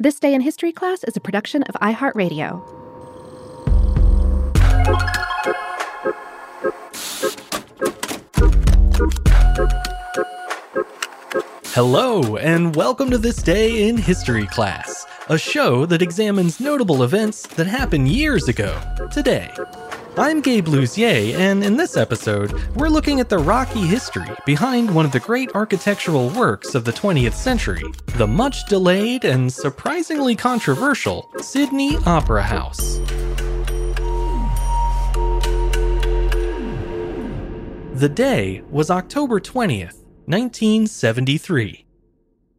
This Day in History class is a production of iHeartRadio. Hello, and welcome to This Day in History class, a show that examines notable events that happened years ago, today. I'm Gabe Luzier, and in this episode, we're looking at the rocky history behind one of the great architectural works of the 20th century, the much delayed and surprisingly controversial Sydney Opera House. The day was October 20th, 1973.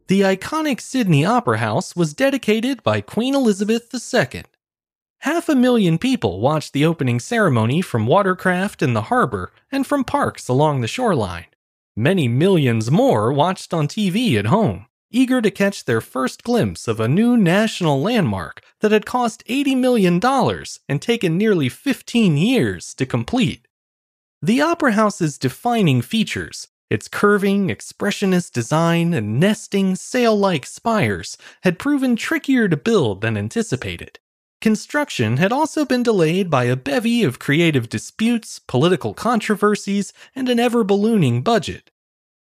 The iconic Sydney Opera House was dedicated by Queen Elizabeth II. Half a million people watched the opening ceremony from watercraft in the harbor and from parks along the shoreline. Many millions more watched on TV at home, eager to catch their first glimpse of a new national landmark that had cost $80 million and taken nearly 15 years to complete. The Opera House's defining features, its curving, expressionist design and nesting, sail like spires, had proven trickier to build than anticipated. Construction had also been delayed by a bevy of creative disputes, political controversies, and an ever ballooning budget.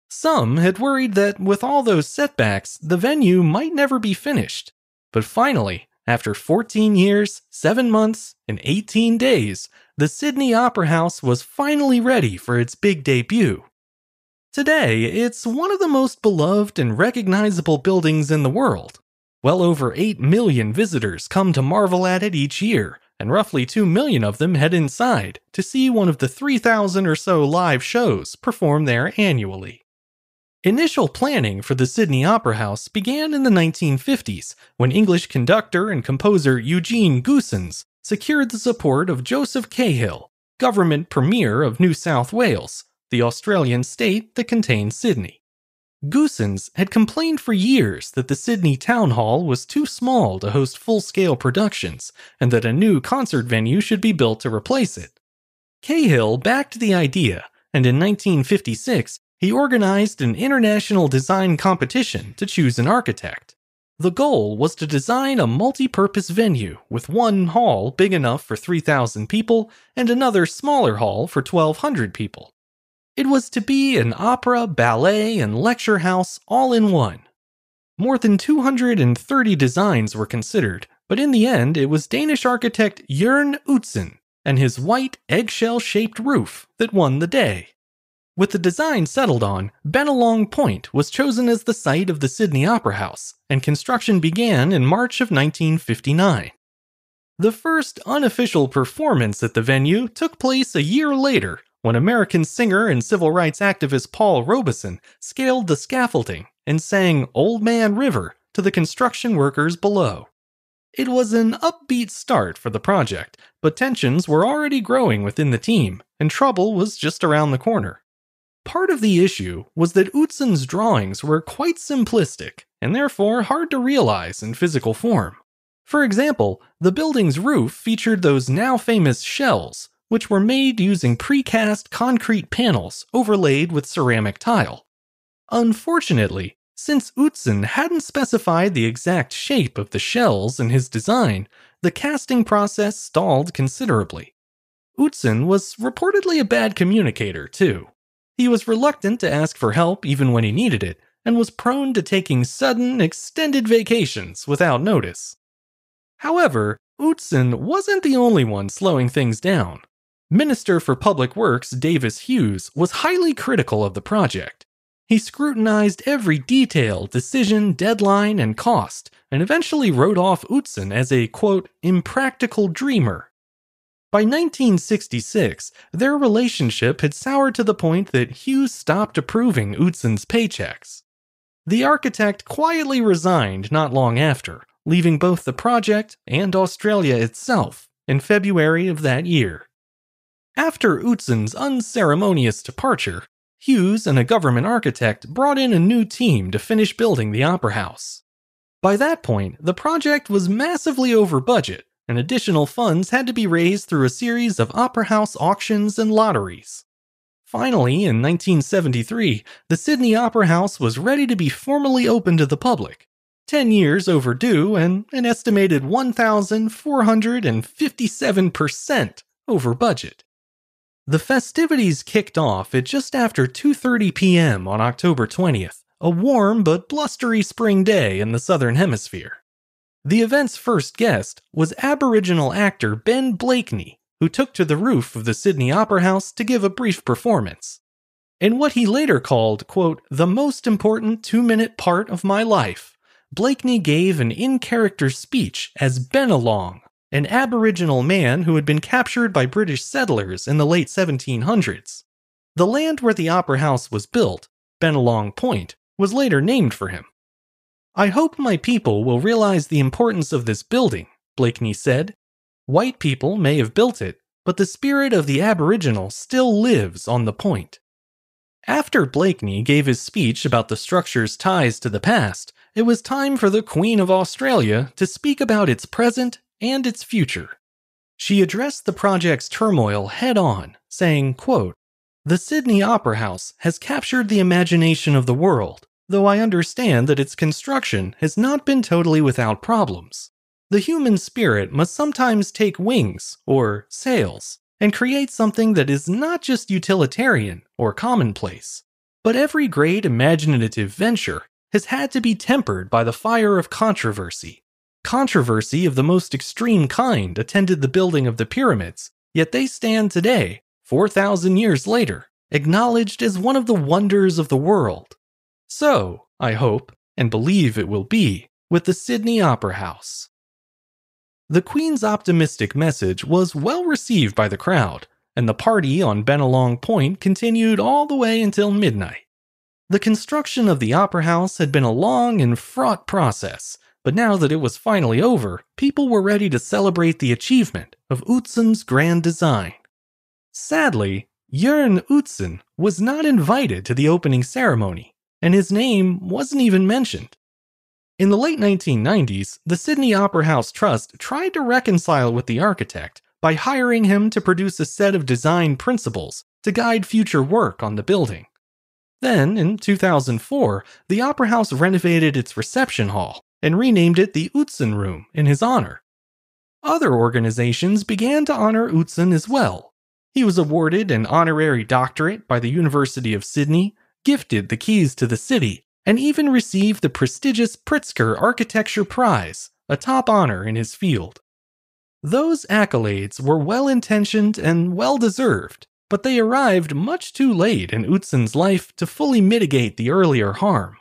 Some had worried that with all those setbacks, the venue might never be finished. But finally, after 14 years, 7 months, and 18 days, the Sydney Opera House was finally ready for its big debut. Today, it's one of the most beloved and recognizable buildings in the world. Well over 8 million visitors come to marvel at it each year, and roughly 2 million of them head inside to see one of the 3,000 or so live shows performed there annually. Initial planning for the Sydney Opera House began in the 1950s when English conductor and composer Eugene Goossens secured the support of Joseph Cahill, government premier of New South Wales, the Australian state that contains Sydney. Goossens had complained for years that the Sydney Town Hall was too small to host full scale productions and that a new concert venue should be built to replace it. Cahill backed the idea, and in 1956, he organized an international design competition to choose an architect. The goal was to design a multi purpose venue with one hall big enough for 3,000 people and another smaller hall for 1,200 people. It was to be an opera, ballet, and lecture house all in one. More than 230 designs were considered, but in the end, it was Danish architect Jørn Utzon and his white eggshell shaped roof that won the day. With the design settled on, Bennelong Point was chosen as the site of the Sydney Opera House, and construction began in March of 1959. The first unofficial performance at the venue took place a year later when American singer and civil rights activist Paul Robeson scaled the scaffolding and sang Old Man River to the construction workers below. It was an upbeat start for the project, but tensions were already growing within the team, and trouble was just around the corner. Part of the issue was that Utzon's drawings were quite simplistic and therefore hard to realize in physical form. For example, the building's roof featured those now famous shells, which were made using precast concrete panels overlaid with ceramic tile. Unfortunately, since Utzon hadn't specified the exact shape of the shells in his design, the casting process stalled considerably. Utzon was reportedly a bad communicator, too. He was reluctant to ask for help even when he needed it, and was prone to taking sudden, extended vacations without notice. However, Utzon wasn't the only one slowing things down. Minister for Public Works Davis Hughes was highly critical of the project. He scrutinized every detail, decision, deadline, and cost, and eventually wrote off Utzon as a, quote, impractical dreamer by 1966, their relationship had soured to the point that Hughes stopped approving Utzon's paychecks. The architect quietly resigned not long after, leaving both the project and Australia itself in February of that year. After Utzon's unceremonious departure, Hughes and a government architect brought in a new team to finish building the Opera House. By that point, the project was massively over budget, and additional funds had to be raised through a series of opera house auctions and lotteries. Finally, in 1973, the Sydney Opera House was ready to be formally opened to the public, 10 years overdue and an estimated 1,457% over budget. The festivities kicked off at just after 2:30 p.m. on October 20th, a warm but blustery spring day in the southern hemisphere. The event's first guest was Aboriginal actor Ben Blakeney, who took to the roof of the Sydney Opera House to give a brief performance. In what he later called, quote, the most important two minute part of my life, Blakeney gave an in character speech as Bennelong, an Aboriginal man who had been captured by British settlers in the late 1700s. The land where the Opera House was built, Bennelong Point, was later named for him. I hope my people will realize the importance of this building, Blakeney said. White people may have built it, but the spirit of the Aboriginal still lives on the point. After Blakeney gave his speech about the structure's ties to the past, it was time for the Queen of Australia to speak about its present and its future. She addressed the project's turmoil head on, saying, quote, The Sydney Opera House has captured the imagination of the world though I understand that its construction has not been totally without problems. The human spirit must sometimes take wings, or sails, and create something that is not just utilitarian or commonplace. But every great imaginative venture has had to be tempered by the fire of controversy. Controversy of the most extreme kind attended the building of the pyramids, yet they stand today, 4,000 years later, acknowledged as one of the wonders of the world. So, I hope, and believe it will be, with the Sydney Opera House. The Queen's optimistic message was well received by the crowd, and the party on Bennelong Point continued all the way until midnight. The construction of the Opera House had been a long and fraught process, but now that it was finally over, people were ready to celebrate the achievement of Utzon's grand design. Sadly, Jörn Utzon was not invited to the opening ceremony, and his name wasn't even mentioned. In the late 1990s, the Sydney Opera House Trust tried to reconcile with the architect by hiring him to produce a set of design principles to guide future work on the building. Then, in 2004, the Opera House renovated its reception hall and renamed it the Utzon Room in his honor. Other organizations began to honor Utzon as well. He was awarded an honorary doctorate by the University of Sydney gifted the keys to the city, and even received the prestigious Pritzker Architecture Prize, a top honor in his field. Those accolades were well intentioned and well deserved, but they arrived much too late in Utzon's life to fully mitigate the earlier harm.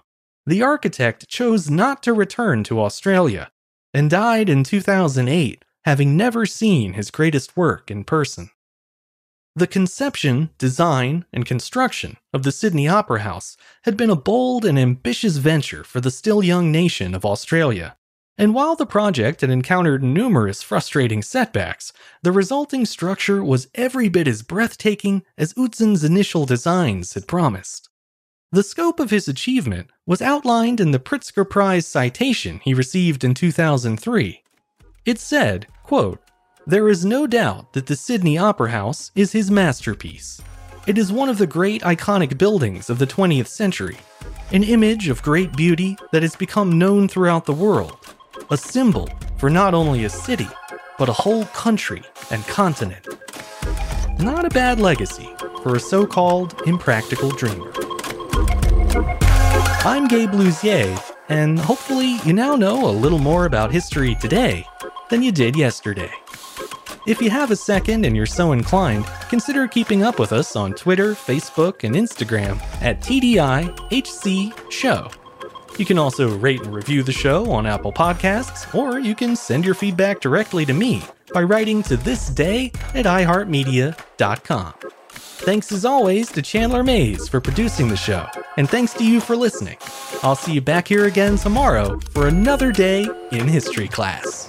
The architect chose not to return to Australia and died in 2008, having never seen his greatest work in person. The conception, design, and construction of the Sydney Opera House had been a bold and ambitious venture for the still young nation of Australia. And while the project had encountered numerous frustrating setbacks, the resulting structure was every bit as breathtaking as Utzon's initial designs had promised. The scope of his achievement was outlined in the Pritzker Prize citation he received in 2003. It said, quote, there is no doubt that the Sydney Opera House is his masterpiece. It is one of the great iconic buildings of the 20th century, an image of great beauty that has become known throughout the world, a symbol for not only a city, but a whole country and continent. Not a bad legacy for a so called impractical dreamer. I'm Gabe Luzier, and hopefully you now know a little more about history today than you did yesterday. If you have a second and you're so inclined, consider keeping up with us on Twitter, Facebook, and Instagram at TDIHC Show. You can also rate and review the show on Apple Podcasts, or you can send your feedback directly to me by writing to thisday at iHeartMedia.com. Thanks as always to Chandler Mays for producing the show, and thanks to you for listening. I'll see you back here again tomorrow for another day in history class.